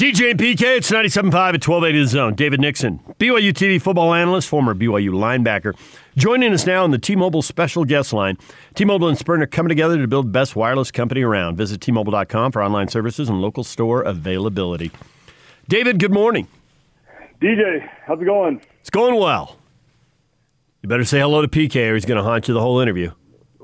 DJ and PK, it's 97.5 at 1280 The Zone. David Nixon, BYU TV football analyst, former BYU linebacker, joining us now on the T-Mobile special guest line. T-Mobile and Sprint are coming together to build the best wireless company around. Visit T-Mobile.com for online services and local store availability. David, good morning. DJ, how's it going? It's going well. You better say hello to PK or he's going to haunt you the whole interview.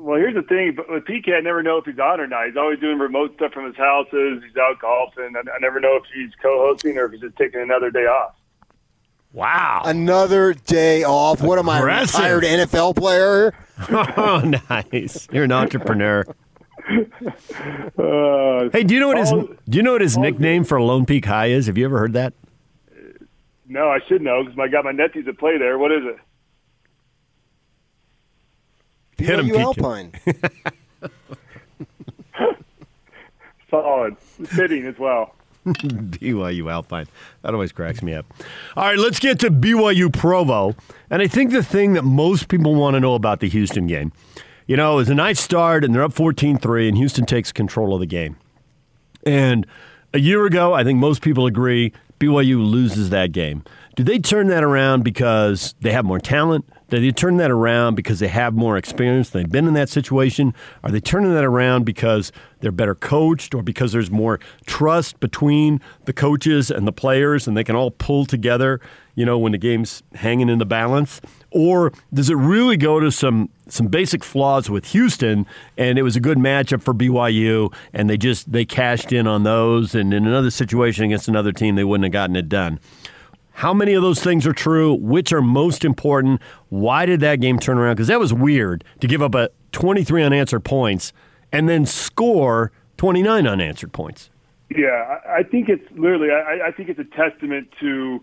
Well, here's the thing. But with PK, I never know if he's on or not. He's always doing remote stuff from his houses. He's out golfing. I, I never know if he's co-hosting or if he's just taking another day off. Wow. Another day off. What am I, a Impressive. retired NFL player? oh, nice. You're an entrepreneur. Uh, Hey, do you know what his all- do you know what his nickname for Lone Peak High is? Have you ever heard that? no, I should know because I got my nephews that play there. What is it? Hit him, BYU Alpine. Solid, fitting as well. BYU Alpine. That always cracks me up. All right, let's get to BYU Provo. And I think the thing that most people want to know about the Houston game, you know, is was a nice start and they're up 14 3, and Houston takes control of the game. And a year ago, I think most people agree BYU loses that game. Do they turn that around because they have more talent? Do they turn that around because they have more experience? They've been in that situation. Are they turning that around because they're better coached or because there's more trust between the coaches and the players and they can all pull together, you know, when the game's hanging in the balance? Or does it really go to some some basic flaws with Houston and it was a good matchup for BYU and they just they cashed in on those and in another situation against another team they wouldn't have gotten it done. How many of those things are true? Which are most important? Why did that game turn around? Because that was weird to give up a 23 unanswered points and then score 29 unanswered points. Yeah, I think it's literally. I, I think it's a testament to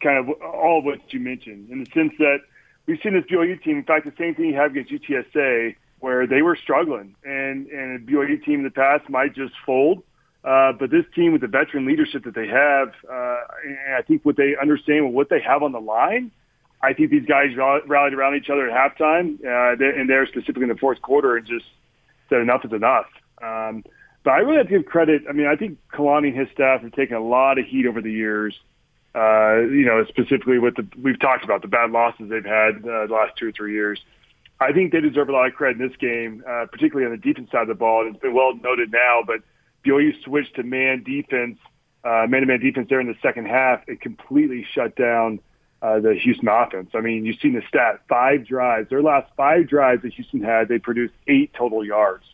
kind of all of what you mentioned, in the sense that we've seen this BYU team. In fact, the same thing you have against UTSA, where they were struggling, and and a BYU team in the past might just fold. Uh, but this team, with the veteran leadership that they have, uh, and I think what they understand with what they have on the line, I think these guys rallied around each other at halftime, uh, and there specifically in the fourth quarter, and just said enough is enough. Um, but I really have to give credit. I mean, I think Kalani and his staff have taken a lot of heat over the years. Uh, you know, specifically with the we've talked about the bad losses they've had uh, the last two or three years. I think they deserve a lot of credit in this game, uh, particularly on the defense side of the ball. And it's been well noted now, but BYU switched to man defense, uh, man-to-man defense there in the second half. It completely shut down uh, the Houston offense. I mean, you've seen the stat: five drives. Their last five drives that Houston had, they produced eight total yards.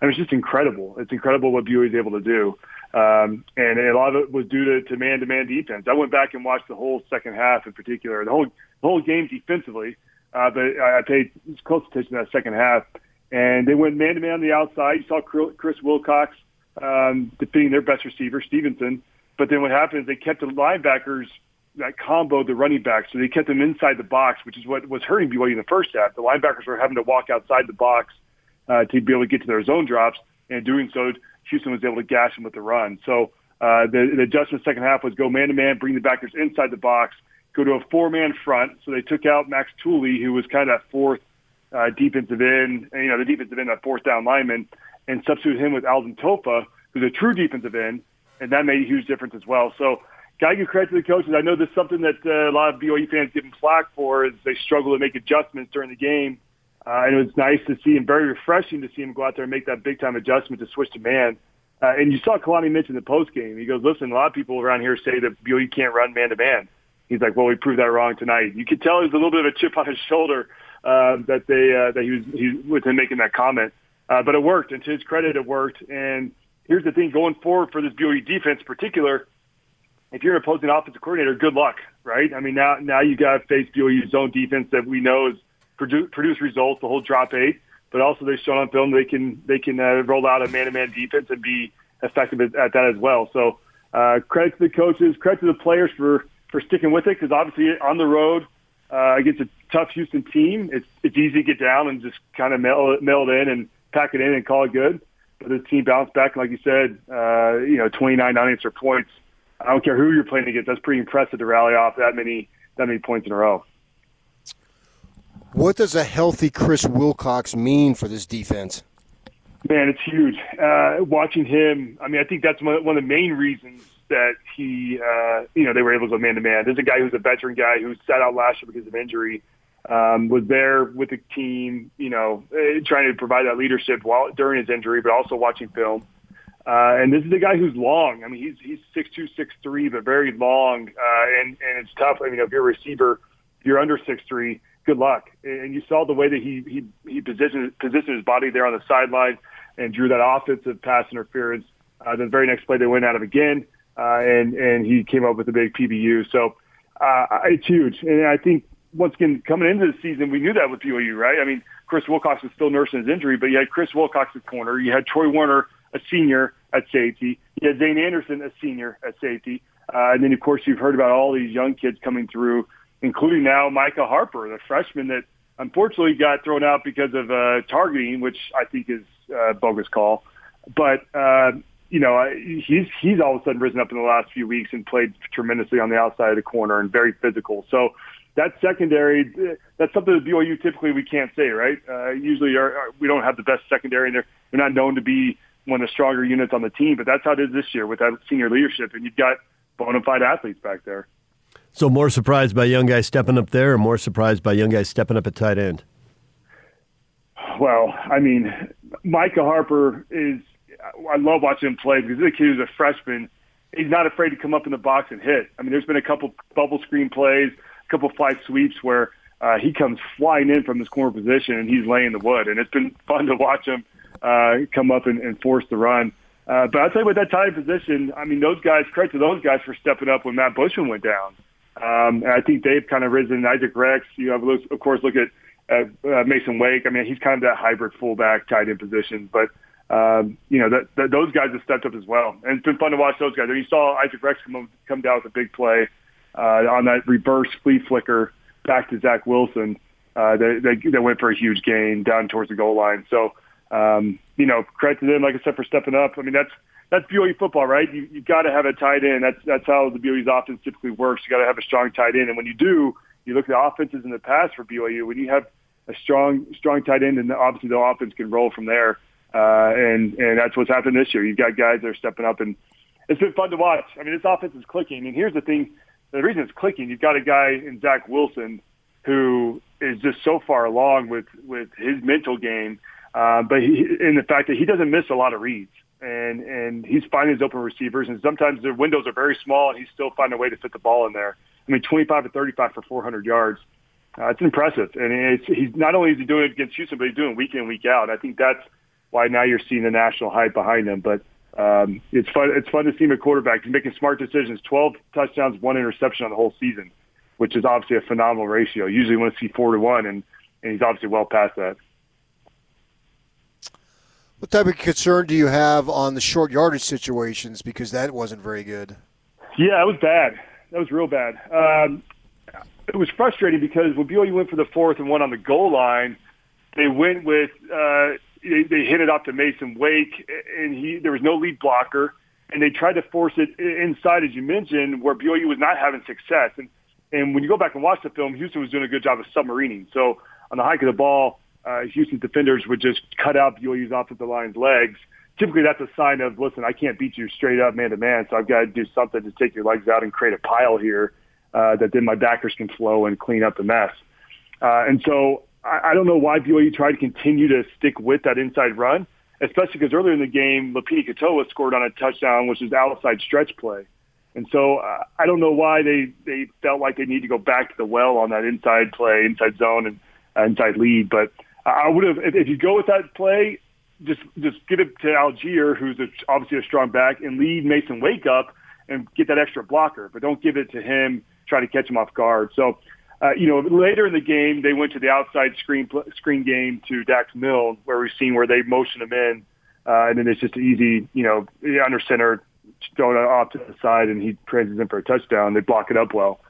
I mean, it's just incredible. It's incredible what BYU is able to do. Um, and a lot of it was due to, to man-to-man defense. I went back and watched the whole second half in particular, the whole the whole game defensively. Uh, but I, paid close attention to that second half, and they went man-to-man on the outside. You saw Chris Wilcox um, defeating their best receiver, Stevenson. But then what happened is they kept the linebackers that combo the running backs, so they kept them inside the box, which is what was hurting BYU in the first half. The linebackers were having to walk outside the box uh, to be able to get to their zone drops, and doing so, Houston was able to gash them with the run. So uh, the, the adjustment second half was go man to man, bring the backers inside the box, go to a four man front. So they took out Max Tooley, who was kind of that fourth uh, defensive end, you know, the defensive end, that fourth down lineman, and substitute him with Alden Tofa, who's a true defensive end, and that made a huge difference as well. So, gotta give credit to the coaches. I know this is something that uh, a lot of BYU fans give them flack for, is they struggle to make adjustments during the game. Uh, and it was nice to see him, very refreshing to see him go out there and make that big time adjustment to switch to man. Uh, and you saw Kalani mention the post game. He goes, "Listen, a lot of people around here say that BYU can't run man to man." He's like, "Well, we proved that wrong tonight." You could tell there's a little bit of a chip on his shoulder uh, that they uh, that he was he with him making that comment. Uh, but it worked, and to his credit, it worked. And here's the thing: going forward for this BYU defense, in particular, if you're an opposing offensive coordinator, good luck, right? I mean, now now you got to face BYU's zone defense that we know is produce, produce results, the whole drop eight, but also they've shown on film they can they can uh, roll out a man-to-man defense and be effective at, at that as well. So uh, credit to the coaches, credit to the players for for sticking with it because obviously on the road uh, against a tough Houston team, it's it's easy to get down and just kind of mail, mail it in and pack it in and call it good. But the team bounced back, like you said, uh, you know, 29 unanswered points. I don't care who you're playing against. That's pretty impressive to rally off that many that many points in a row. What does a healthy Chris Wilcox mean for this defense? Man, it's huge. Uh, watching him, I mean, I think that's one one of the main reasons that he, uh, you know, they were able to go man to man. There's a guy who's a veteran guy who sat out last year because of injury, um, was there with the team, you know, eh, trying to provide that leadership while during his injury, but also watching film. Uh, and this is a guy who's long. I mean, he's he's six two, six three, but very long, uh, and and it's tough. I mean, if you're a receiver, if you're under six three, good luck. And you saw the way that he he he positioned positioned his body there on the sideline and drew that offensive pass interference. Uh, the very next play they went out of again, uh, and and he came up with a big PBU. So uh, it's huge, and I think once again coming into the season we knew that with BYU, right? I mean, Chris Wilcox was still nursing his injury, but you had Chris Wilcox at corner, you had Troy Warner, a senior at safety, you had Zayne Anderson, a senior at safety, uh, and then of course you've heard about all these young kids coming through, including now Micah Harper, the freshman that unfortunately got thrown out because of uh, targeting, which I think is uh, bogus call. But uh, you know, he's he's all of a sudden risen up in the last few weeks and played tremendously on the outside of the corner and very physical. So that secondary, that's something that BYU typically we can't say, right? Uh, usually our, our, we don't have the best secondary, and they're, they're not known to be one of the stronger units on the team. But that's how it is this year with that senior leadership, and you've got bona fide athletes back there. So more surprised by young guys stepping up there, or more surprised by young guys stepping up at tight end? Well, I mean, Micah Harper is. I love watching him play because a kid who's a freshman. He's not afraid to come up in the box and hit. I mean, there's been a couple bubble screen plays, couple fly sweeps where uh, he comes flying in from his corner position and he's laying the wood, and it's been fun to watch him uh, come up and, and force the run. Uh, but I'll tell you what, that tight position, I mean, those guys, credit to those guys for stepping up when Matt Bushman went down. Um, and I think they've kind of risen. Isaac Rex, you have, of course, look at uh, uh, Masen Wake. I mean, he's kind of that hybrid fullback tight end position, but um, you know that, that those guys have stepped up as well, and it's been fun to watch those guys. And you saw Isaac Rex come come down with a big play uh, on that reverse flea flicker back to Zach Wilson. Uh, they, they they went for a huge gain down towards the goal line. So um, you know, credit to them, like I said, for stepping up. I mean, that's that's BYU football, right? You you got to have a tight end. That's that's how the BYU's offense typically works. You got to have a strong tight end, and when you do, you look at the offenses in the past for BYU. When you have a strong strong tight end, and obviously the offense can roll from there. Uh, and and that's what's happened this year. You've got guys that are stepping up, and it's been fun to watch. I mean, this offense is clicking. And here's the thing: the reason it's clicking, you've got a guy in Zach Wilson who is just so far along with with his mental game, uh, but he, in the fact that he doesn't miss a lot of reads, and and he's finding his open receivers, and sometimes the windows are very small, and he's still finding a way to fit the ball in there. I mean, 25 to 35 for 400 yards. Uh, it's impressive, and it's, he's not only is he doing it against Houston, but he's doing it week in, week out. I think that's why now you're seeing the national hype behind him. But um, it's fun. It's fun to see him at quarterback. He's making smart decisions. 12 touchdowns, one interception on the whole season, which is obviously a phenomenal ratio. Usually, you want to see four to one, and and he's obviously well past that. What type of concern do you have on the short yardage situations? Because that wasn't very good. Yeah, it was bad. That was real bad. Um, it was frustrating because when BYU went for the fourth and one on the goal line, they went with uh, they, they hit it off to Masen Wake, and he there was no lead blocker, and they tried to force it inside, as you mentioned, where BYU was not having success. And and when you go back and watch the film, Houston was doing a good job of submarining. So on the hike of the ball, uh, Houston defenders would just cut out BYU's offensive line's legs. Typically, that's a sign of listen, I can't beat you straight up man to man, so I've got to do something to take your legs out and create a pile here uh, that then my backers can flow and clean up the mess. Uh, and so I, I don't know why BYU tried to continue to stick with that inside run, especially because earlier in the game, Lopini Katoa scored on a touchdown, which is outside stretch play. And so uh, I don't know why they, they felt like they need to go back to the well on that inside play, inside zone, and uh, inside lead. But I would have, if, if you go with that play, just just give it to Allgeier, who's a, obviously a strong back, and lead Masen Wake up and get that extra blocker. But don't give it to him try to catch him off guard. So, uh, you know, later in the game, they went to the outside screen screen game to Dax Milne, where we've seen where they motion him in, uh, and then it's just an easy, you know, under center, throwing off to the side, and he transitions in for a touchdown. They block it up well.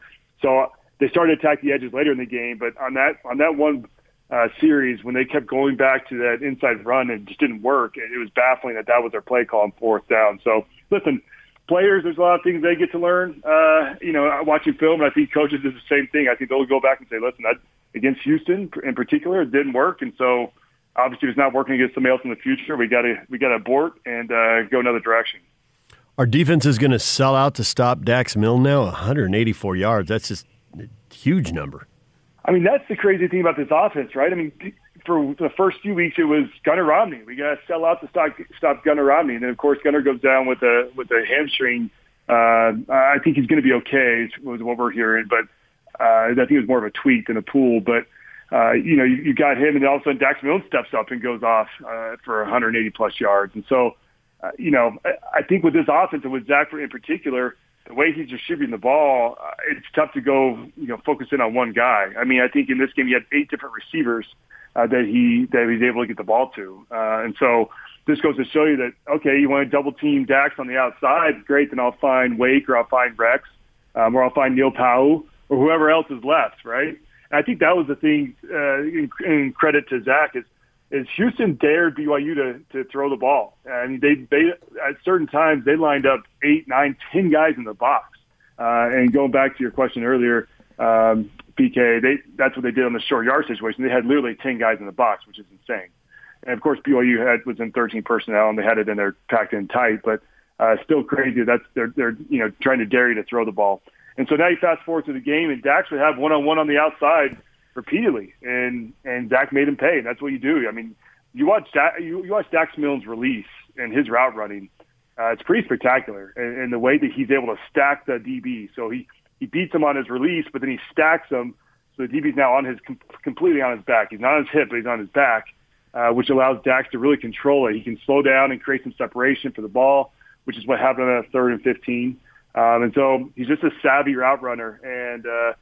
So they started to attack the edges later in the game, but on that on that one uh, series, when they kept going back to that inside run and it just didn't work, it was baffling that that was their play call on fourth down. So listen players, there's a lot of things they get to learn. Uh, you know, watching film, and I think coaches do the same thing. I think they'll go back and say, listen, that, against Houston in particular, it didn't work, and so obviously, if it's not working against somebody else in the future, we got to we got to abort and uh, go another direction. Our defense is going to sell out to stop Dax Milne now, 184 yards. That's just a huge number. I mean, that's the crazy thing about this offense, right? I mean, for the first few weeks, it was Gunnar Romney. We got to sell out to stop stop Gunnar Romney, and then of course Gunnar goes down with a with a hamstring. Uh, I think he's going to be okay. Was what we're hearing, but uh, I think it was more of a tweak than a pull. But uh, you know, you, you got him, and then all of a sudden Dax Milne steps up and goes off uh, for 180 plus yards, and so uh, you know, I, I think with this offense and with Zach in particular the way he's distributing the ball, uh, it's tough to go, you know, focus in on one guy. I mean, I think in this game he had eight different receivers uh, that he that he's able to get the ball to, uh, and so this goes to show you that okay, you want to double team Dax on the outside, great. Then I'll find Wake or I'll find Rex, um, or I'll find Neil Pau'u or whoever else is left, right? And I think that was the thing. Uh, in, in credit to Zach is is Houston dared BYU to, to throw the ball. And they, they, at certain times, they lined up eight, nine, ten guys in the box. Uh, and going back to your question earlier, um, PK, they, that's what they did on the short yard situation. They had literally 10 guys in the box, which is insane. And of course, BYU had, was in 13 personnel and they had it in there packed in tight, but, uh, still crazy. That's, they're, they're, you know, trying to dare you to throw the ball. And so now you fast forward to the game and Dax would have one on one on the outside repeatedly, and and Dak made him pay. And that's what you do. I mean, you watch Dak, you, you watch Dax Milne's release and his route running. Uh, it's pretty spectacular, and, and the way that he's able to stack the DB. So he he beats him on his release, but then he stacks him. So the DB's now on his completely on his back. He's not on his hip, but he's on his back, uh, which allows Dax to really control it. He can slow down and create some separation for the ball, which is what happened on a third and 15. Um, and so he's just a savvy route runner. And, uh,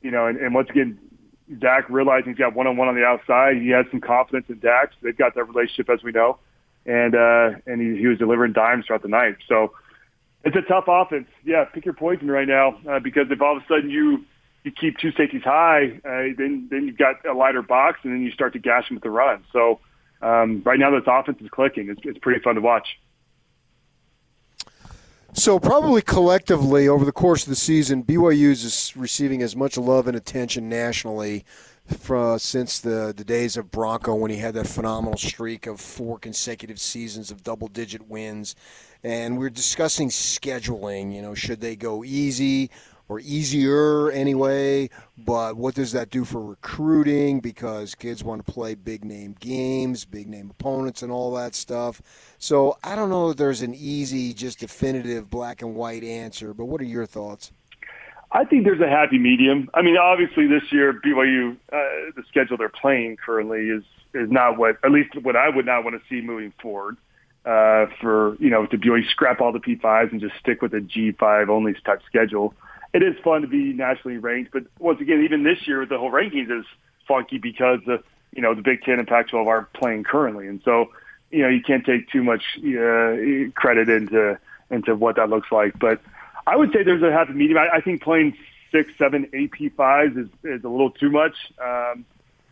you know, and, and once again, Dak realizing he's got one on one on the outside. He has some confidence in Dax. They've got that relationship as we know, and uh, and he, he was delivering dimes throughout the night. So it's a tough offense. Yeah, pick your poison right now uh, because if all of a sudden you you keep two safeties high, uh, then then you've got a lighter box, and then you start to gash them with the run. So um, right now, this offense is clicking. It's, it's pretty fun to watch. So probably collectively over the course of the season, BYU is receiving as much love and attention nationally since the, the days of Bronco when he had that phenomenal streak of four consecutive seasons of double digit wins. And we're discussing scheduling. You know, should they go easy or easier anyway. But what does that do for recruiting? Because kids want to play big name games, big name opponents, and all that stuff. So I don't know if there's an easy, just definitive black and white answer. But what are your thoughts? I think there's a happy medium. I mean, obviously this year BYU, uh, the schedule they're playing currently is is not what, at least what I would not want to see moving forward. Uh, for you know, to BYU scrap all the P5s and just stick with a G5 only type schedule it is fun to be nationally ranked. But once again, even this year, the whole rankings is funky because the you know the Big Ten and Pac-12 are playing currently, and so you know you can't take too much uh, credit into into what that looks like. But I would say there's a happy medium. I, I think playing six, seven AP fives is is a little too much. Um,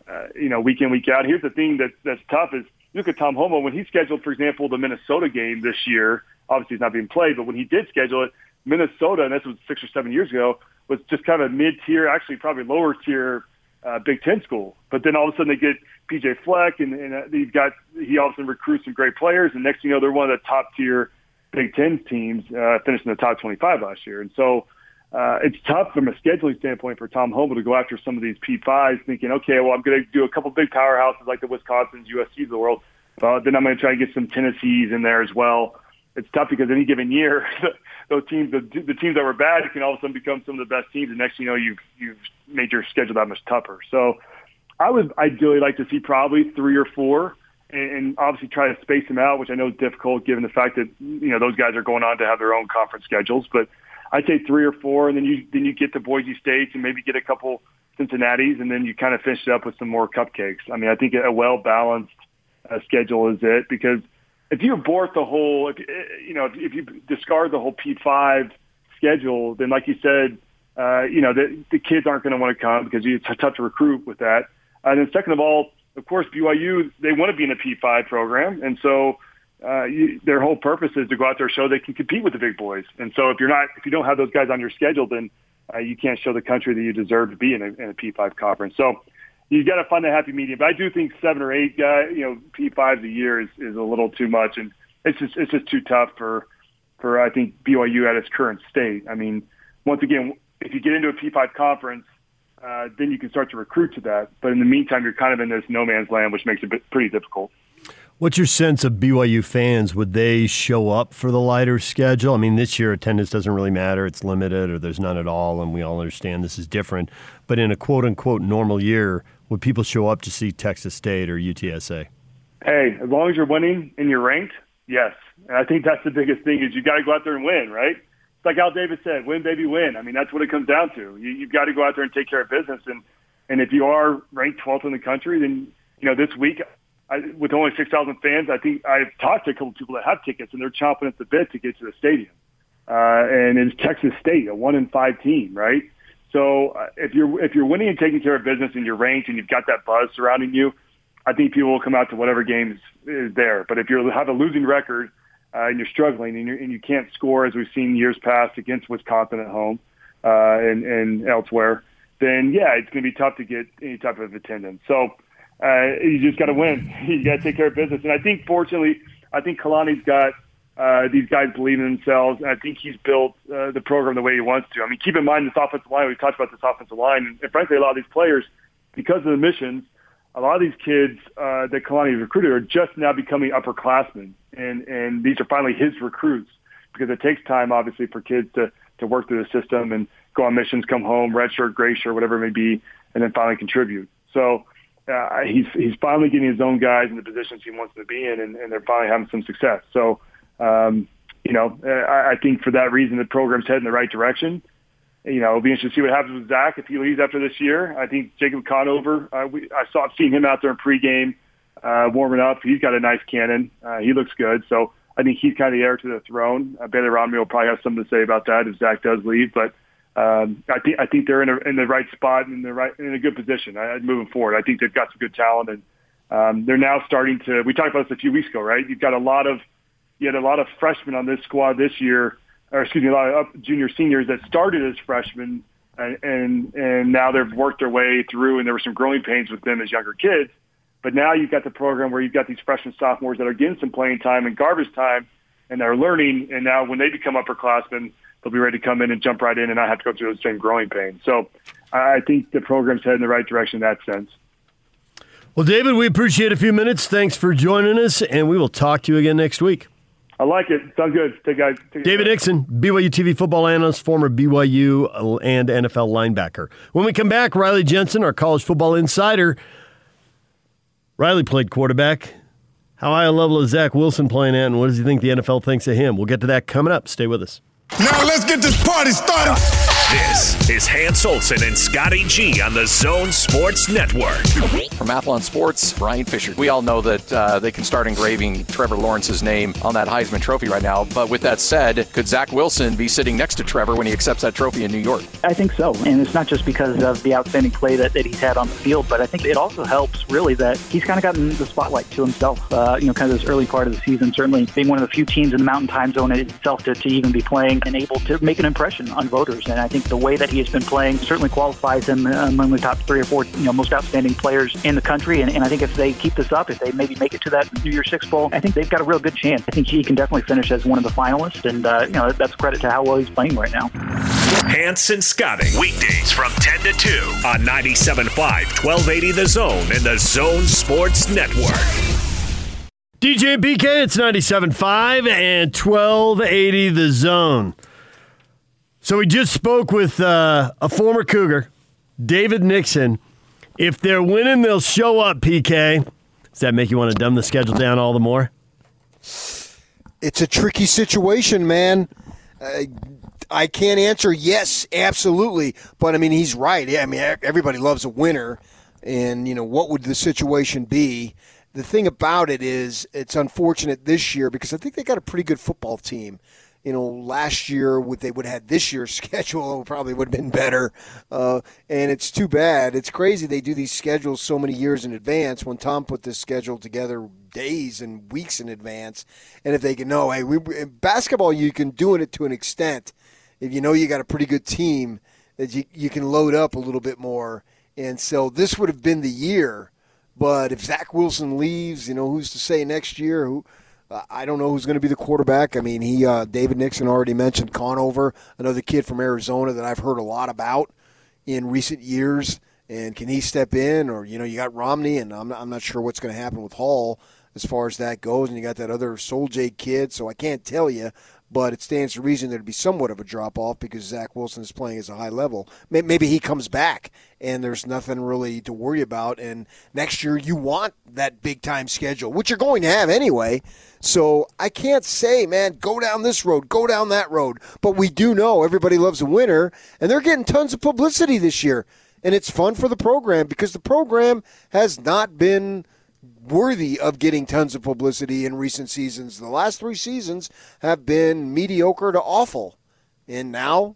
uh, you know, week in week out. Here's the thing that that's tough is look at Tom Holmoe when he scheduled, for example, the Minnesota game this year. Obviously, it's not being played, but when he did schedule it, Minnesota, and this was six or seven years ago, was just kind of mid-tier, actually probably lower-tier uh, Big Ten school. But then all of a sudden they get PJ Fleck, and, and uh, you've got he also recruits some great players, and next thing you know, they're one of the top-tier Big Ten teams, uh, finished in the top 25 last year. And so uh, it's tough from a scheduling standpoint for Tom Holmoe to go after some of these P5s, thinking, okay, well, I'm going to do a couple big powerhouses like the Wisconsin's, USC's of the world. Uh, then I'm going to try to get some Tennessees in there as well. It's tough because any given year, those teams, the, the teams that were bad, can all of a sudden become some of the best teams. And next, you know, you've you've made your schedule that much tougher. So, I would ideally like to see probably three or four, and, and obviously try to space them out, which I know is difficult given the fact that you know those guys are going on to have their own conference schedules. But I'd say three or four, and then you then you get to Boise State and maybe get a couple Cincinnati's, and then you kind of finish it up with some more cupcakes. I mean, I think a well balanced uh, schedule is it because if you abort the whole, if, you know, if, you discard the whole P5 schedule, then like you said, uh, you know, the, the kids aren't going to want to come because it's tough to recruit with that. And then second of all, of course, BYU, they want to be in a P5 program. And so uh, you, their whole purpose is to go out there show they can compete with the big boys. And so if you're not, if you don't have those guys on your schedule, then uh, you can't show the country that you deserve to be in a, in a P5 conference. So you've got to find a happy medium. But I do think seven or eight guy, you know, P fives a year is, is a little too much, and it's just it's just too tough for for I think BYU at its current state. I mean, once again, if you get into a P5 conference, uh, then you can start to recruit to that. But in the meantime, you're kind of in this no man's land, which makes it pretty difficult. What's your sense of BYU fans? Would they show up for the lighter schedule? I mean, this year attendance doesn't really matter. It's limited or there's none at all, and we all understand this is different. But in a quote unquote normal year, would people show up to see Texas State or UTSA? Hey, as long as you're winning and you're ranked, yes. And I think that's the biggest thing is you got to go out there and win, right? Like Al Davis said, win, baby, win. I mean, that's what it comes down to. You, you've got to go out there and take care of business. And, and if you are ranked 12th in the country, then, you know, this week – I, with only 6,000 fans, I think I've talked to a couple of people that have tickets, and they're chomping at the bit to get to the stadium. Uh, and it's Texas State, a one in five team, right? So uh, if you're if you're winning and taking care of business, and you're ranked, and you've got that buzz surrounding you, I think people will come out to whatever games is there. But if you have a losing record uh, and you're struggling and, you're, and you can't score, as we've seen years past against Wisconsin at home uh, and, and elsewhere, then yeah, it's going to be tough to get any type of attendance. So uh, you just got to win. you got to take care of business. And I think, fortunately, I think Kalani's got uh, these guys believe in themselves. And I think he's built uh, the program the way he wants to. I mean, keep in mind this offensive line. We've talked about this offensive line, and, and frankly, a lot of these players, because of the missions, a lot of these kids uh, that Kalani recruited are just now becoming upperclassmen, and and these are finally his recruits because it takes time, obviously, for kids to to work through the system and go on missions, come home, red shirt, gray shirt, whatever it may be, and then finally contribute. So uh, he's he's finally getting his own guys in the positions he wants them to be in, and, and they're finally having some success. So, um, you know, uh, I, I think for that reason, the program's heading in the right direction. You know, it'll be interesting to see what happens with Zach if he leaves after this year. I think Jacob Conover, uh, we, I saw seen him out there in pregame uh, warming up. He's got a nice cannon. Uh, he looks good. So I think he's kind of the heir to the throne. Uh, Baylor Romney will probably have something to say about that if Zach does leave, but um, I think I think they're in, a, in the right spot and in the right in a good position. I, moving forward, I think they've got some good talent, and um, they're now starting to. We talked about this a few weeks ago, right? You've got a lot of you had a lot of freshmen on this squad this year, or excuse me, a lot of junior seniors that started as freshmen, and and, and now they've worked their way through, and there were some growing pains with them as younger kids. But now you've got the program where you've got these freshman sophomores that are getting some playing time and garbage time, and they're learning. And now when they become upperclassmen they'll be ready to come in and jump right in and not have to go through those same growing pains. So I think the program's heading in the right direction in that sense. Well, David, we appreciate a few minutes. Thanks for joining us, and we will talk to you again next week. I like it. Sounds good. Take guys. Take David Nixon, BYU TV football analyst, former BYU and NFL linebacker. When we come back, Riley Jensen, our college football insider. Riley played quarterback. How high a level is Zach Wilson playing at, and what does he think the NFL thinks of him? We'll get to that coming up. Stay with us. Now let's get this party started. This is Hans Olsen and Scotty G on the Zone Sports Network. From Athlon Sports, Brian Fisher. We all know that uh, they can start engraving Trevor Lawrence's name on that Heisman Trophy right now. But with that said, could Zach Wilson be sitting next to Trevor when he accepts that trophy in New York? I think so. And it's not just because of the outstanding play that, that he's had on the field, but I think it also helps really that he's kind of gotten the spotlight to himself. Uh, you know, kind of this early part of the season, certainly being one of the few teams in the Mountain Time Zone itself to, to even be playing and able to make an impression on voters. And I think the way that he has been playing certainly qualifies him among the top three or four, you know, most outstanding players in the country. And, and I think if they keep this up, if they maybe make it to that New Year's Six Bowl, I think they've got a real good chance. I think he can definitely finish as one of the finalists, and uh, you know that's credit to how well he's playing right now. Hanson Scotting, weekdays from 10 to 2 on 97.5, 1280 The Zone and The Zone Sports Network. DJ PK, it's 97.5 and 1280 The Zone. So we just spoke with uh, a former Cougar, David Nixon. If they're winning, they'll show up, PK. Does that make you want to dumb the schedule down all the more? It's a tricky situation, man. Uh, I can't answer yes, absolutely. But I mean, he's right. Yeah, I mean, everybody loves a winner. And, you know, what would the situation be? The thing about it is, it's unfortunate this year because I think they got a pretty good football team you know, last year what they would have had this year's schedule probably would have been better. Uh, and it's too bad. It's crazy they do these schedules so many years in advance. When Tom put this schedule together days and weeks in advance, and if they can know, hey, we, basketball you can do it to an extent. If you know you got a pretty good team, that you you can load up a little bit more. And so this would have been the year. But if Zach Wilson leaves, you know, who's to say next year? Who I don't know who's going to be the quarterback. I mean, he uh, David Nixon already mentioned Conover, another kid from Arizona that I've heard a lot about in recent years. And can he step in? Or you know, you got Romney, and I'm not, I'm not sure what's going to happen with Hall as far as that goes. And you got that other Sol-Jay kid, so I can't tell you but it stands to reason there'd be somewhat of a drop off because Zach Wilson is playing at a high level. Maybe he comes back and there's nothing really to worry about. And next year you want that big time schedule, which you're going to have anyway. So I can't say, man, go down this road, go down that road. But we do know everybody loves a winner, and they're getting tons of publicity this year. And it's fun for the program because the program has not been worthy of getting tons of publicity in recent seasons. The last three seasons have been mediocre to awful, and now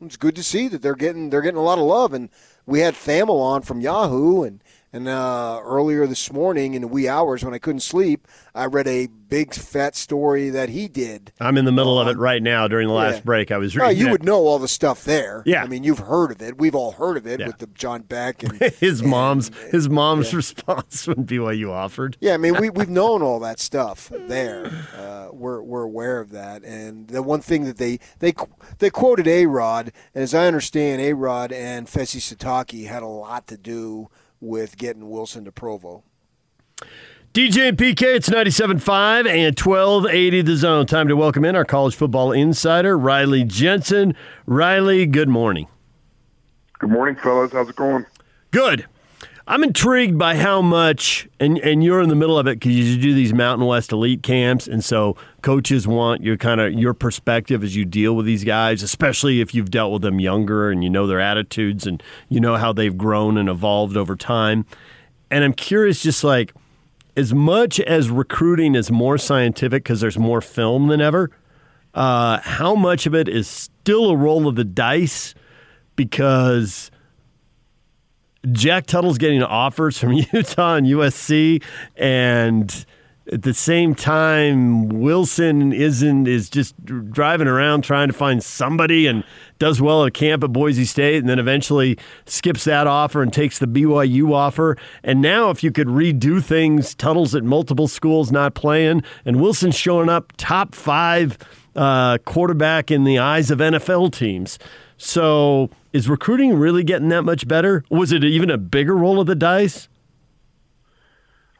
it's good to see that they're getting they're getting a lot of love. And we had Thamel on from Yahoo, and and uh, earlier this morning in the wee hours when I couldn't sleep, I read a big fat story that he did. I'm in the middle of it right now during the last yeah. break. I was reading. Oh, you would know all the stuff there. Yeah. I mean, you've heard of it. We've all heard of it Yeah. with the John Beck and his and- mom's his mom's response when BYU offered. Yeah, I mean, we we've known all that stuff there. Uh, we're we're aware of that, and the one thing that they they they quoted A Rod, and as I understand, A Rod and Fesi Sitake had a lot to do with getting Wilson to Provo. DJ and PK, it's 97.5 and 1280 the zone. Time to welcome in our college football insider, Riley Jensen. Riley, good morning. Good morning, fellas. How's it going? Good. I'm intrigued by how much, and, and you're in the middle of it because you do these Mountain West elite camps, and so coaches want your kind of your perspective as you deal with these guys, especially if you've dealt with them younger and you know their attitudes and you know how they've grown and evolved over time. And I'm curious, just like as much as recruiting is more scientific because there's more film than ever, uh, how much of it is still a roll of the dice because Jack Tuttle's getting offers from Utah and USC, and at the same time, Wilson isn't is just driving around trying to find somebody and does well at camp at Boise State, and then eventually skips that offer and takes the BYU offer. And now, if you could redo things, Tuttle's at multiple schools not playing, and Wilson's showing up top five uh, quarterback in the eyes of NFL teams. So, is recruiting really getting that much better? Was it even a bigger roll of the dice?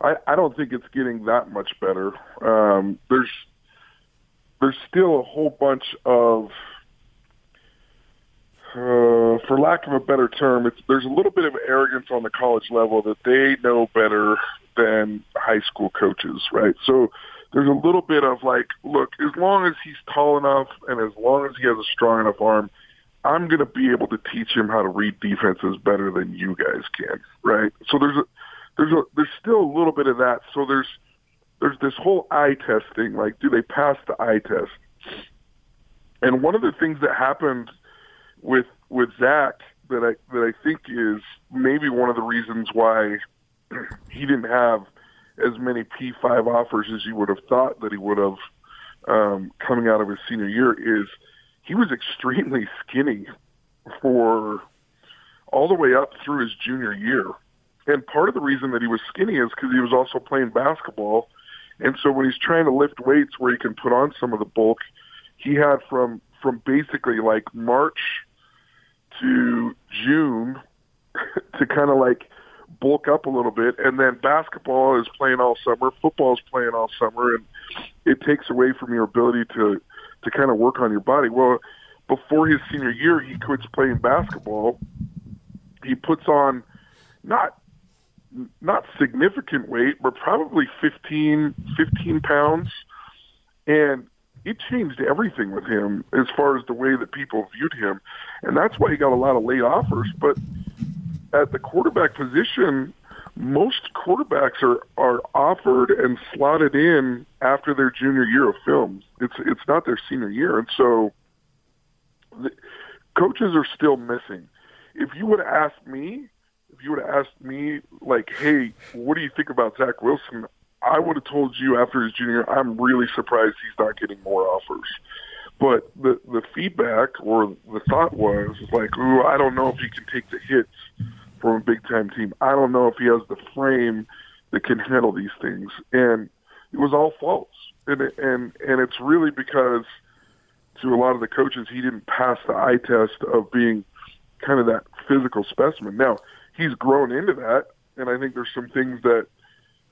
I, I don't think it's getting that much better. Um, there's there's still a whole bunch of, uh, for lack of a better term, it's there's a little bit of arrogance on the college level that they know better than high school coaches, right? So there's a little bit of like, look, as long as he's tall enough and as long as he has a strong enough arm, I'm going to be able to teach him how to read defenses better than you guys can, right? So there's a there's a there's still a little bit of that. So there's there's this whole eye testing, like do they pass the eye test? And one of the things that happened with with Zach that I that I think is maybe one of the reasons why he didn't have as many P5 offers as you would have thought that he would have um, coming out of his senior year is he was extremely skinny for all the way up through his junior year. And part of the reason that he was skinny is because he was also playing basketball. And so when he's trying to lift weights where he can put on some of the bulk, he had from from basically like March to June to kind of like bulk up a little bit. And then basketball is playing all summer, football is playing all summer, and it takes away from your ability to to kind of work on your body. Well, before his senior year, he quits playing basketball. He puts on not not significant weight, but probably 15, 15 pounds. And it changed everything with him as far as the way that people viewed him. And that's why he got a lot of late offers. But at the quarterback position, most quarterbacks are, are offered and slotted in after their junior year of films. It's it's not their senior year. And so the coaches are still missing. If you would have asked me, if you would have asked me, like, hey, what do you think about Zach Wilson? I would have told you after his junior I'm really surprised he's not getting more offers. But the the feedback or the thought was like, ooh, I don't know if he can take the hits from a big time team. I don't know if he has the frame that can handle these things. And it was all false, and and and it's really because to a lot of the coaches he didn't pass the eye test of being kind of that physical specimen. Now he's grown into that, and I think there's some things that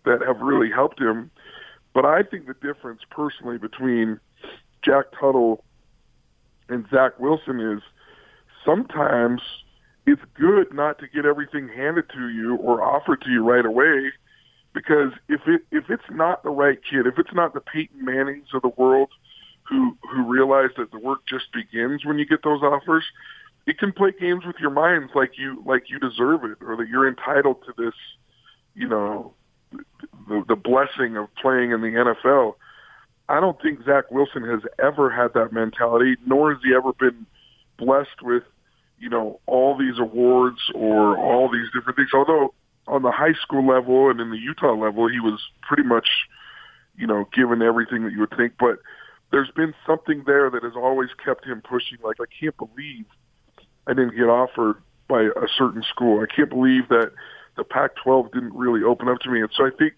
that have really helped him. But I think the difference personally between Jack Tuttle and Zach Wilson is sometimes it's good not to get everything handed to you or offered to you right away because if it if it's not the right kid, if it's not the Peyton Mannings of the world who who realize that the work just begins when you get those offers, it can play games with your minds like you like you deserve it or that you're entitled to this, you know, the, the blessing of playing in the NFL. I don't think Zach Wilson has ever had that mentality, nor has he ever been blessed with, you know, all these awards or all these different things. Although on the high school level and in the Utah level, he was pretty much, you know, given everything that you would think. But there's been something there that has always kept him pushing. Like, I can't believe I didn't get offered by a certain school. I can't believe that the Pac-12 didn't really open up to me. And so I think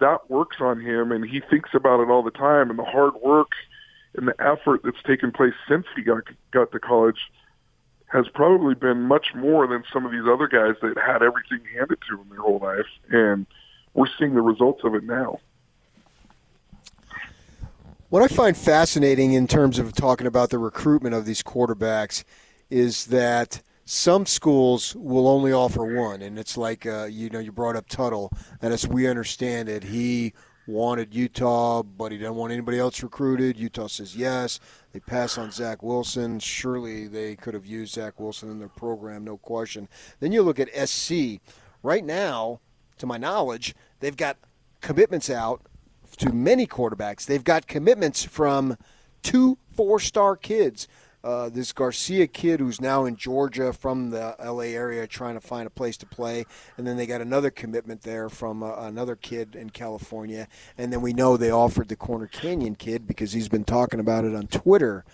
that works on him, and he thinks about it all the time. And the hard work and the effort that's taken place since he got got to college has probably been much more than some of these other guys that had everything handed to them their whole life, and we're seeing the results of it now. What I find fascinating in terms of talking about the recruitment of these quarterbacks is that some schools will only offer one, and it's like uh, you know you brought up Tuttle, and as we understand it, he wanted Utah, but he didn't want anybody else recruited. Utah says yes. They pass on Zach Wilson. Surely they could have used Zach Wilson in their program, no question. Then you look at SC. Right now, to my knowledge, they've got commitments out to many quarterbacks. They've got commitments from two four-star kids uh, this Garcia kid who's now in Georgia from the LA area trying to find a place to play. And then they got another commitment there from uh, another kid in California. And then we know they offered the Corner Canyon kid because he's been talking about it on Twitter.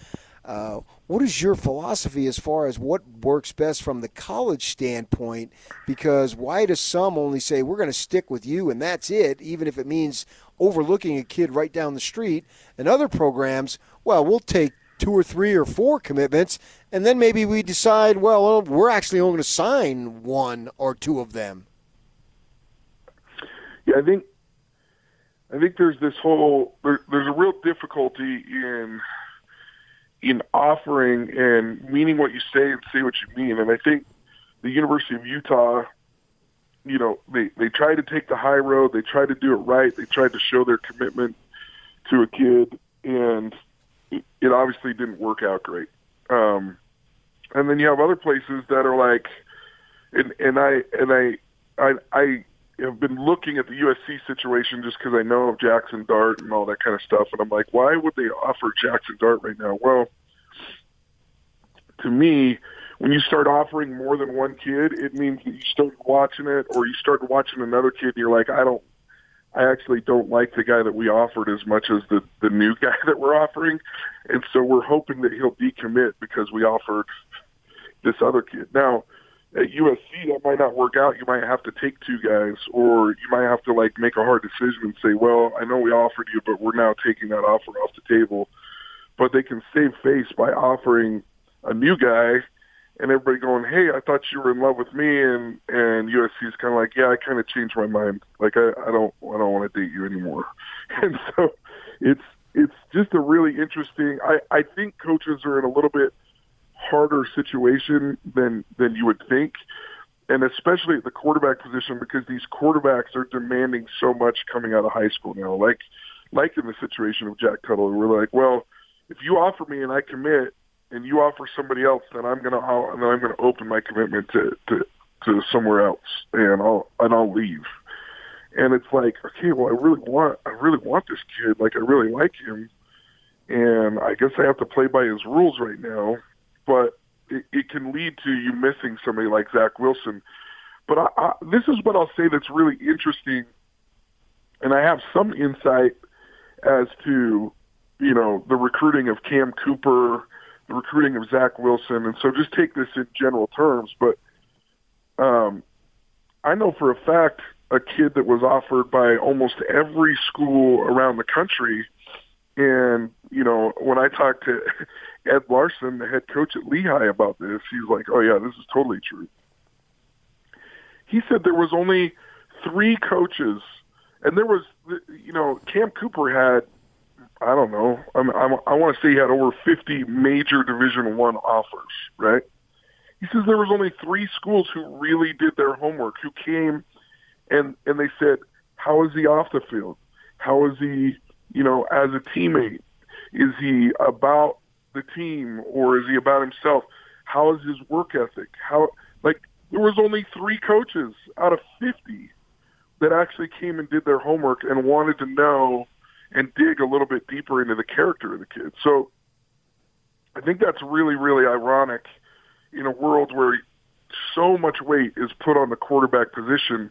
Uh, what is your philosophy as far as what works best from the college standpoint? Because why do some only say we're going to stick with you and that's it, even if it means overlooking a kid right down the street? And other programs, well, we'll take two or three or four commitments, and then maybe we decide, well, oh, we're actually only going to sign one or two of them. Yeah, I think I think there's this whole there, there's a real difficulty in in offering and meaning what you say and say what you mean, and I think the University of Utah, you know, they they try to take the high road, they try to do it right, they tried to show their commitment to a kid, and it obviously didn't work out great. Um, and then you have other places that are like, and and I and I I I have been looking at the USC situation just because I know of Jackson Dart and all that kind of stuff, and I'm like, why would they offer Jackson Dart right now? Well, to me, when you start offering more than one kid, it means that you start watching it, or you start watching another kid, and you're like, I don't I actually don't like the guy that we offered as much as the the new guy that we're offering, and so we're hoping that he'll decommit because we offered this other kid. Now, at USC, that might not work out. You might have to take two guys, or you might have to like make a hard decision and say, "Well, I know we offered you, but we're now taking that offer off the table." But they can save face by offering a new guy and everybody going, "Hey, I thought you were in love with me," and and USC is kind of like, "Yeah, I kind of changed my mind. Like, I, I don't, I don't want to date you anymore." And so, it's it's just a really interesting. I I think coaches are in a little bit harder situation than than you would think, and especially at the quarterback position because these quarterbacks are demanding so much coming out of high school now. Like like in the situation of Jack Tuttle, we're like, well, if you offer me and I commit, and you offer somebody else, then I'm gonna then I'm gonna open my commitment to to to somewhere else, and I'll and I'll leave. And it's like, okay, well, I really want I really want this kid, like I really like him, and I guess I have to play by his rules right now. But it, it can lead to you missing somebody like Zach Wilson. But I, I, this is what I'll say that's really interesting, and I have some insight as to you know the recruiting of Cam Cooper the recruiting of Zach Wilson, and so just take this in general terms. But um, I know for a fact a kid that was offered by almost every school around the country. And, you know, when I talked to Ed Larson, the head coach at Lehi, about this, he's like, oh, yeah, this is totally true. He said there was only three coaches, and there was, you know, Cam Cooper had, I don't know, I'm, I'm, I want to say he had over 50 major Division One offers, right? He says there was only three schools who really did their homework, who came and and they said, "How is he off the field? How is he, you know, as a teammate? Is he about the team or is he about himself? How is his work ethic? How like there was only three coaches out of 50 that actually came and did their homework and wanted to know and dig a little bit deeper into the character of the kid. So I think that's really really ironic in a world where so much weight is put on the quarterback position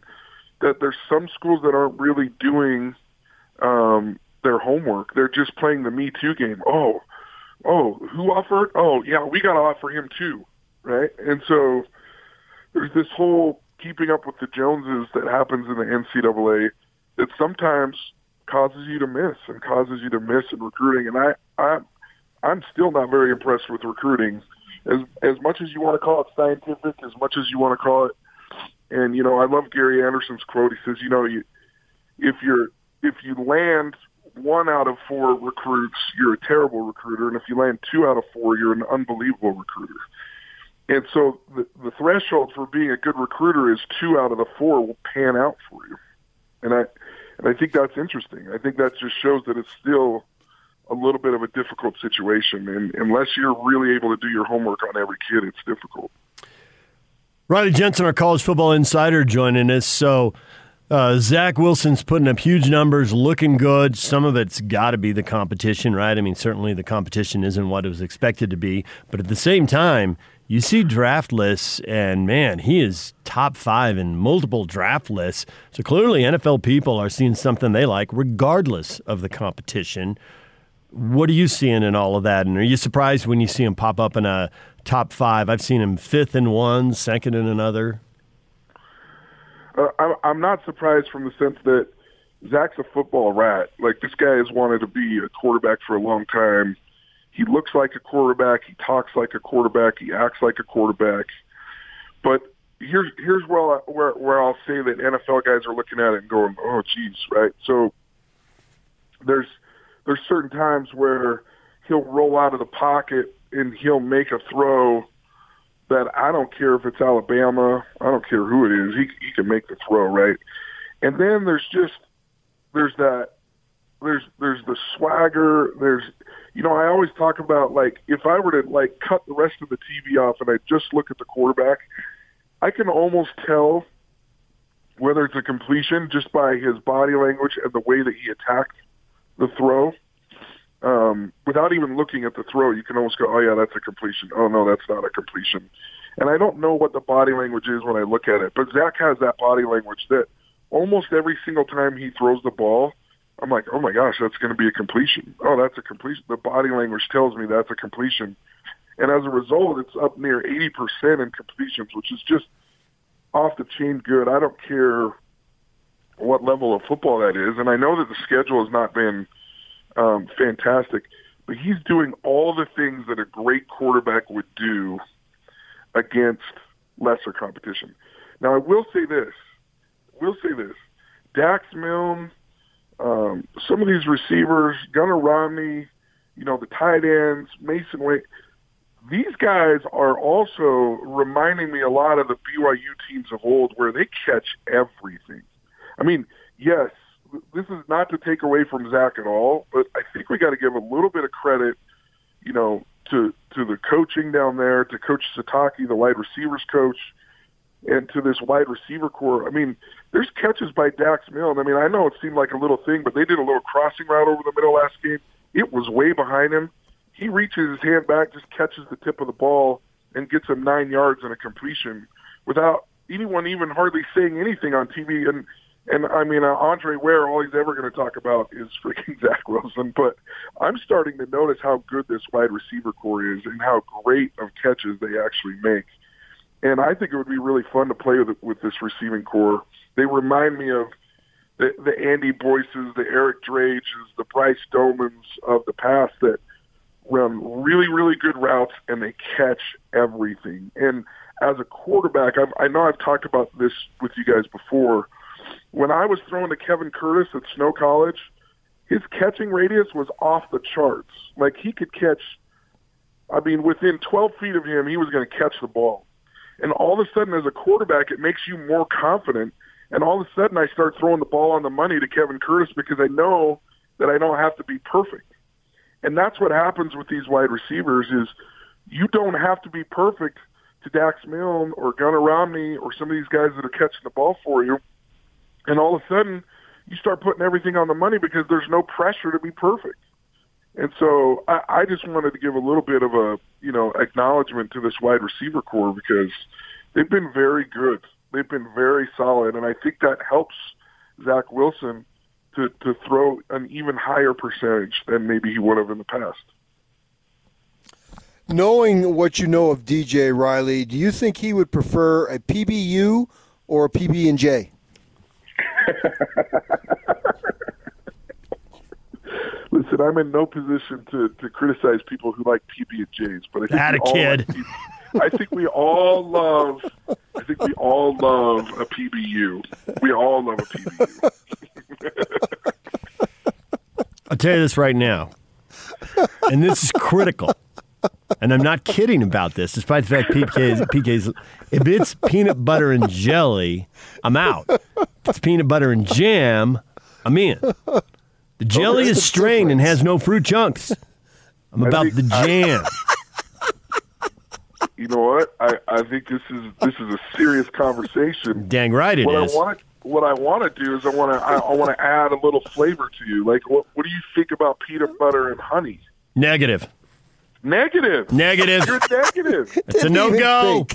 that there's some schools that aren't really doing um, their homework. They're just playing the Me Too game. Oh, oh, who offered? Oh, yeah, we got to offer him too, right? And so there's this whole keeping up with the Joneses that happens in the NCAA that sometimes causes you to miss and causes you to miss in recruiting. And I, I, I'm still not very impressed with recruiting. As as much as you want to call it scientific, as much as you want to call it and you know, I love Gary Anderson's quote. He says, you know, you, if you're if you land one out of four recruits, you're a terrible recruiter, and if you land two out of four, you're an unbelievable recruiter. And so the, the threshold for being a good recruiter is two out of the four will pan out for you. And I and I think that's interesting. I think that just shows that it's still a little bit of a difficult situation, and unless you're really able to do your homework on every kid, it's difficult. Riley Jensen, our college football insider, joining us. So, uh, Zach Wilson's putting up huge numbers, looking good. Some of it's got to be the competition, right? I mean, certainly the competition isn't what it was expected to be. But at the same time, you see draft lists, and man, he is top five in multiple draft lists. So clearly, NFL people are seeing something they like, regardless of the competition. What are you seeing in all of that? And are you surprised when you see him pop up in a top five. I've seen him fifth in one, second in another. Uh, I'm not surprised from the sense that Zach's a football rat. Like this guy has wanted to be a quarterback for a long time. He looks like a quarterback. He talks like a quarterback. He acts like a quarterback. But here's here's where I, where where I'll say that NFL guys are looking at it and going, oh, geez, right? So there's there's certain times where he'll roll out of the pocket and he'll make a throw that I don't care if it's Alabama, I don't care who it is, he he can make the throw, right? And then there's just there's that there's there's the swagger, there's you know, I always talk about like if I were to like cut the rest of the TV off and I just look at the quarterback, I can almost tell whether it's a completion just by his body language and the way that he attacked the throw um, without even looking at the throw, you can almost go, oh yeah, that's a completion. Oh no, that's not a completion. And I don't know what the body language is when I look at it, but Zach has that body language that almost every single time he throws the ball, I'm like, oh my gosh, that's going to be a completion. Oh, that's a completion. The body language tells me that's a completion. And as a result, it's up near 80% in completions, which is just off the chain good. I don't care what level of football that is. And I know that the schedule has not been – um, fantastic. But he's doing all the things that a great quarterback would do against lesser competition. Now, I will say this. Will say this. Dax Milne, um, some of these receivers, Gunner Romney, you know, the tight ends, Masen Wake, these guys are also reminding me a lot of the BYU teams of old where they catch everything. I mean, yes, this is not to take away from Zach at all, but I think we got to give a little bit of credit, you know, to to the coaching down there, to Coach Sitake, the wide receivers coach, and to this wide receiver corps. I mean, there's catches by Dax Milne. I mean, I know it seemed like a little thing, but they did a little crossing route over the middle last game. It was way behind him. He reaches his hand back, just catches the tip of the ball, and gets him nine yards and a completion without anyone even hardly saying anything on TV. And and I mean, uh, Andre Ware, all he's ever going to talk about is freaking Zach Wilson. But I'm starting to notice how good this wide receiver corps is and how great of catches they actually make. And I think it would be really fun to play with, with this receiving corps They remind me of the, the Andy Boyces, the Eric Drages, the Bryce Domans of the past that run really, really good routes and they catch everything. And as a quarterback, I've, I know I've talked about this with you guys before. When I was throwing to Kevin Curtis at Snow College, his catching radius was off the charts. Like he could catch, I mean, within 12 feet of him, he was going to catch the ball. And all of a sudden, as a quarterback, it makes you more confident. And all of a sudden, I start throwing the ball on the money to Kevin Curtis because I know that I don't have to be perfect. And that's what happens with these wide receivers is you don't have to be perfect to Dax Milne or Gunner Romney or some of these guys that are catching the ball for you. And all of a sudden, you start putting everything on the money because there's no pressure to be perfect. And so I, I just wanted to give a little bit of a, you know, acknowledgement to this wide receiver corps because they've been very good. They've been very solid. And I think that helps Zach Wilson to, to throw an even higher percentage than maybe he would have in the past. Knowing what you know of DJ Riley, do you think he would prefer a PBU or a PB and J? Listen, I'm in no position to, to criticize people who like PB and J's, but I think That a all kid. like I think we all love. I think we all love a PBU. We all love a PBU. I'll tell you this right now, and this is critical. And I'm not kidding about this, despite the fact PK's, PK's if it's peanut butter and jelly, I'm out. If it's peanut butter and jam, I'm in. The jelly is a strained and has no fruit chunks. I'm about the think I- jam. You know what? I, I think this is this is a serious conversation. Dang right it what is. I want what I want to do is I want to I, I want to add a little flavor to you. Like what what do you think about peanut butter and honey? Negative. Negative. Negative. You're negative. It's a no go.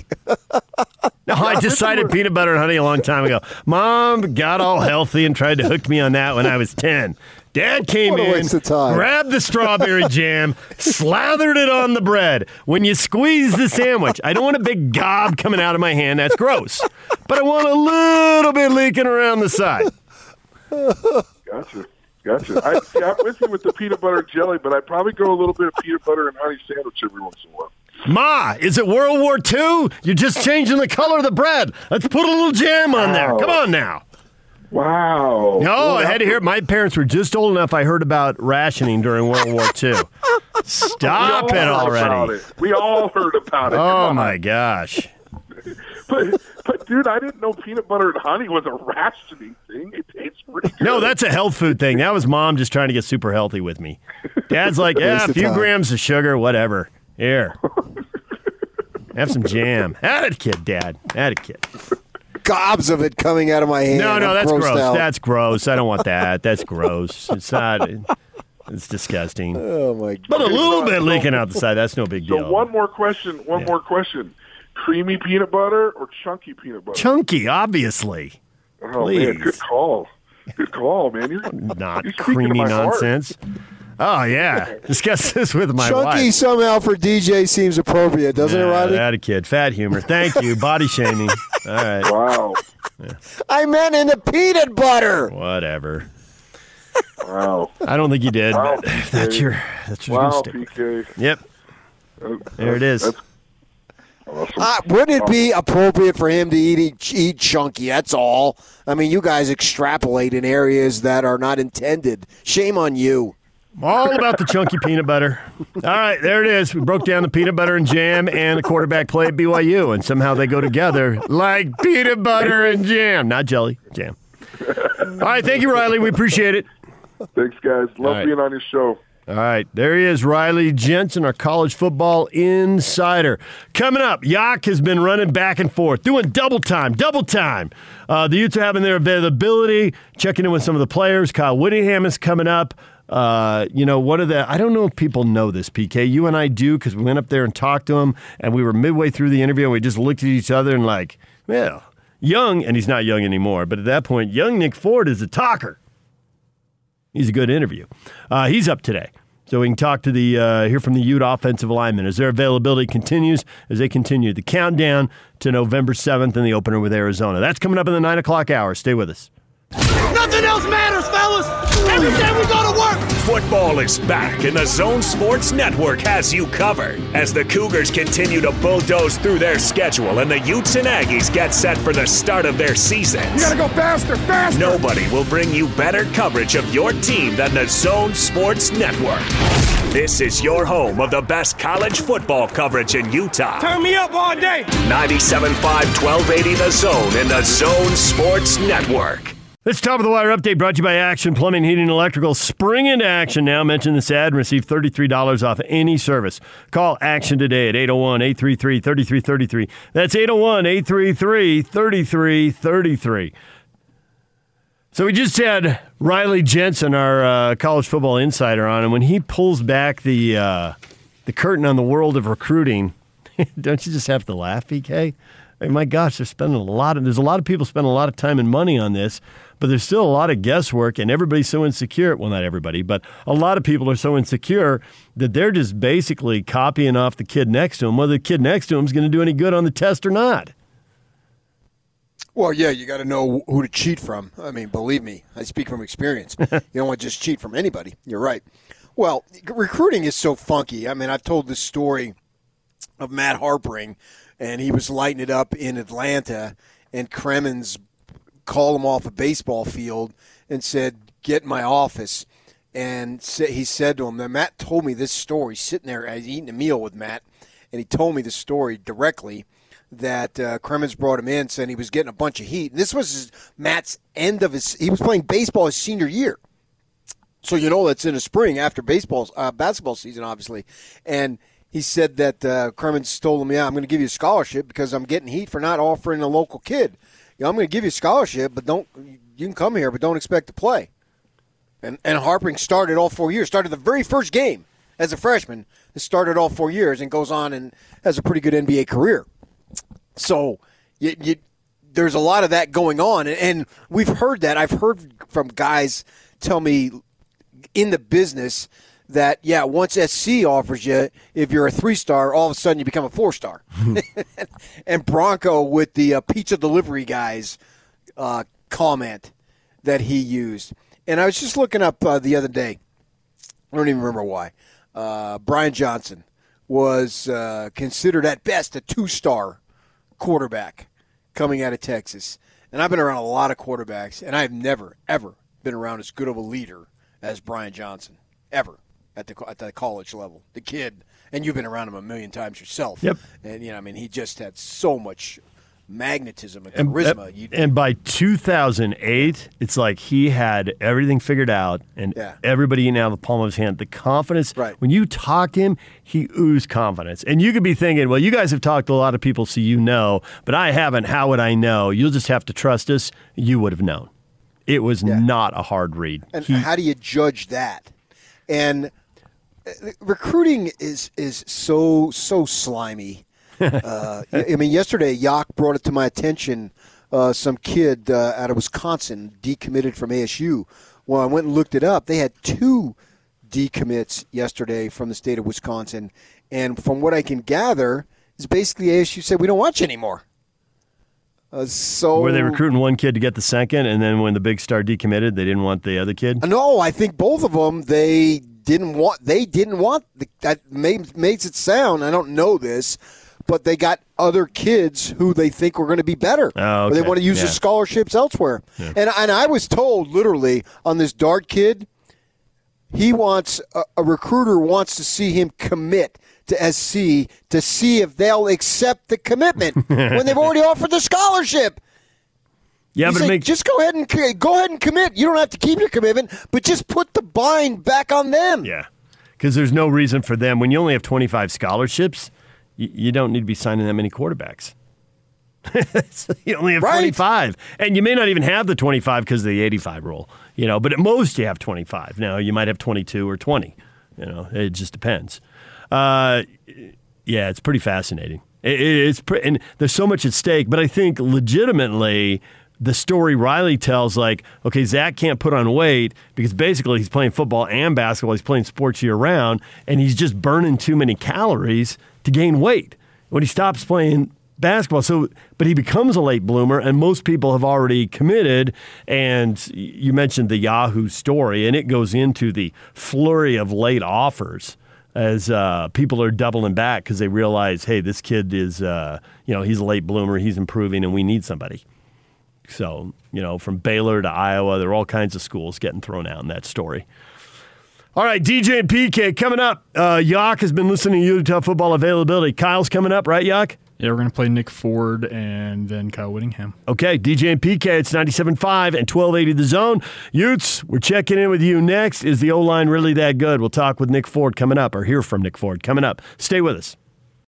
No, I decided peanut butter and honey a long time ago. Mom got all healthy and tried to hook me on that when I was 10. Dad came in, waste of time. grabbed the strawberry jam, slathered it on the bread. When you squeeze the sandwich, I don't want a big gob coming out of my hand. That's gross. But I want a little bit leaking around the side. Gotcha. Gotcha. I, see, I'm with you with the peanut butter and jelly, but I'd probably go a little bit of peanut butter and honey sandwich every once in a while. Ma, is it World War II? You're just changing the color of the bread. Let's put a little jam on there. Come oh. on now. Wow. No, Well, I had to hear. My parents were just old enough. I heard about rationing during World War II. Stop it already! it. We all heard about it. Oh my gosh! But, but dude, I didn't know peanut butter and honey was a rationing thing. It tastes pretty good. No, that's a health food thing. That was mom just trying to get super healthy with me. Dad's like, yeah, a few time. grams of sugar, whatever. Here, have some jam. Had it, kid, Dad. Had it, kid. Gobs of it coming out of my hand. No, no, I'm that's gross. out. That's gross. I don't want that. That's gross. It's not. It's disgusting. oh my God. But a little bit so- leaking out the side. That's no big So deal. one more question. One Yeah. more question. Creamy peanut butter or chunky peanut butter? Chunky, obviously. oh man, please. good call. Good call, man. You're Not you're creamy my heart. nonsense. Oh yeah, discuss this with my Chunky wife. somehow for DJ seems appropriate, doesn't it, Yeah, Riley? That a kid. Fat humor. Thank you. Body shaming. All right. Wow. I meant in the peanut butter. Whatever. Wow. I don't think you did, Wow, but that's your that's your Wow. PK. Yep. Uh, There it is. That's awesome. Uh, wouldn't it be appropriate for him to eat eat chunky? That's all. I mean, you guys extrapolate in areas that are not intended. Shame on you. All about the chunky peanut butter. All right, there it is. We broke down the peanut butter and jam and the quarterback play at BYU, and somehow they go together like peanut butter and jam, not jelly, jam. All right, thank you, Riley. We appreciate it. Thanks, guys. Love right. being on your show. All right, there he is, Riley Jensen, our college football insider. Coming up, Yak has been running back and forth, doing double time, double time. Uh, the Utes are having their availability, checking in with some of the players. Kyle Whittingham is coming up. Uh, you know, one of the, I don't know if people know this, PK. You and I do because we went up there and talked to him, and we were midway through the interview, and we just looked at each other and, like, well, young, and he's not young anymore, but at that point, young Nick Ford is a talker. He's a good interview. Uh, he's up today. So we can talk to the uh, hear from the Ute offensive linemen as their availability continues as they continue the countdown to November seventh and the opener with Arizona. That's coming up in the nine o'clock hour. Stay with us. Nothing else matters, fellas. Every day we go to work. Football is back, and the Zone Sports Network has you covered as the Cougars continue to bulldoze through their schedule and the Utes and Aggies get set for the start of their seasons. You gotta go faster, faster. Nobody will bring you better coverage of your team than the Zone Sports Network. This is your home of the best college football coverage in Utah. Turn me up all day. 97.5 1280 The Zone in the Zone Sports Network. This top of the wire update brought to you by Action Plumbing, Heating, Electrical. Spring into action now. Mention this ad and receive $33 off any service. Call Action today at 801 833 3333. That's 801 833 3333. So we just had Riley Jensen, our uh, college football insider, on, and when he pulls back the uh, the curtain on the world of recruiting, don't you just have to laugh, PK? My gosh, they're spending a lot of. There's a lot of people spending a lot of time and money on this, but there's still a lot of guesswork, and everybody's so insecure. Well, not everybody, but a lot of people are so insecure that they're just basically copying off the kid next to them, whether the kid next to them is going to do any good on the test or not. Well, yeah, you got to know who to cheat from. I mean, believe me, I speak from experience. you don't want to just cheat from anybody. You're right. Well, recruiting is so funky. I mean, I've told this story of Matt Harpring, and he was lighting it up in Atlanta, and Cremins called him off a baseball field and said, "Get in my office." And he said to him, "That Matt told me this story. Sitting there, I was eating a meal with Matt, and he told me the story directly." that uh, Cremins brought him in, saying he was getting a bunch of heat. And this was his, Matt's end of his. He was playing baseball his senior year, so you know that's in the spring after baseball, uh, basketball season, obviously. And he said that uh, Cremins told him, "Yeah, I'm going to give you a scholarship because I'm getting heat for not offering a local kid. You know, I'm going to give you a scholarship, but don't you can come here, but don't expect to play." And and Harpring started all four years. Started the very first game as a freshman. It started all four years and goes on and has a pretty good NBA career. So you, you, there's a lot of that going on, and we've heard that. I've heard from guys tell me in the business that yeah, once SC offers you, if you're a three star, all of a sudden you become a four star. and Bronco with the uh, pizza delivery guys uh, comment that he used, and I was just looking up uh, the other day. I don't even remember why. Uh, Brian Johnson was uh, considered at best a two star quarterback coming out of Texas. And I've been around a lot of quarterbacks, and I've never, ever been around as good of a leader as Brian Johnson, ever at the at the college level. The kid, and you've been around him a million times yourself. Yep. And you know, I mean, he just had so much magnetism and charisma. And, and, by 2008, it's like he had everything figured out, and yeah. everybody out the palm of his hand. The confidence. Right. When you talk to him, he oozed confidence. And you could be thinking, well, you guys have talked to a lot of people, so you know, but I haven't. How would I know? You'll just have to trust us. You would have known. It was yeah. not a hard read. And he, how do you judge that? And recruiting is is so so slimy uh, I mean, yesterday, Yak brought it to my attention. Uh, some kid uh, out of Wisconsin decommitted from ASU. Well, I went and looked it up. They had two decommits yesterday from the state of Wisconsin, and from what I can gather, is basically ASU said we don't want you anymore. Uh, so were they recruiting one kid to get the second, and then when the big star decommitted, they didn't want the other kid? No, I think both of them they didn't want. They didn't want the, that. Made, makes it sound. I don't know this but they got other kids who they think are going to be better. Oh, okay. they want to use yeah. their scholarships elsewhere. Yeah. And and I was told literally on this Dart kid, he wants a, a recruiter wants to see him commit to SC to see if they'll accept the commitment when they've already offered the scholarship. Yeah, He's but make, just go ahead and go ahead and commit. You don't have to keep your commitment, but just put the bind back on them. Yeah, because there's no reason for them when you only have 25 scholarships you, you don't need to be signing that many quarterbacks. you only have Right. 25. And you may not even have the 25 because of the 85 rule, you know, but at most you have 25. Now, you might have 22 or 20. You know, it just depends. Uh, yeah, it's pretty fascinating. It, it- it's pre- and there's so much at stake, but I think legitimately the story Riley tells, like, okay, Zach can't put on weight because basically he's playing football and basketball. He's playing sports year round, and he's just burning too many calories to gain weight when he stops playing basketball. So, but he becomes a late bloomer, and most people have already committed. And you mentioned the Yahoo story, and it goes into the flurry of late offers as uh, people are doubling back because they realize, hey, this kid is, uh, you know, he's a late bloomer, he's improving, and we need somebody. So, you know, from Baylor to Iowa, there are all kinds of schools getting thrown out in that story. All right, DJ and PK coming up. Uh, Yak has been listening to Utah football availability. Kyle's coming up, right, Yak? Yeah, we're going to play Nick Ford and then Kyle Whittingham. Okay, DJ and PK, it's 97.5 and 1280 The Zone. Utes, we're checking in with you next. Is the O line really that good? We'll talk with Nick Ford coming up, or hear from Nick Ford coming up. Stay with us.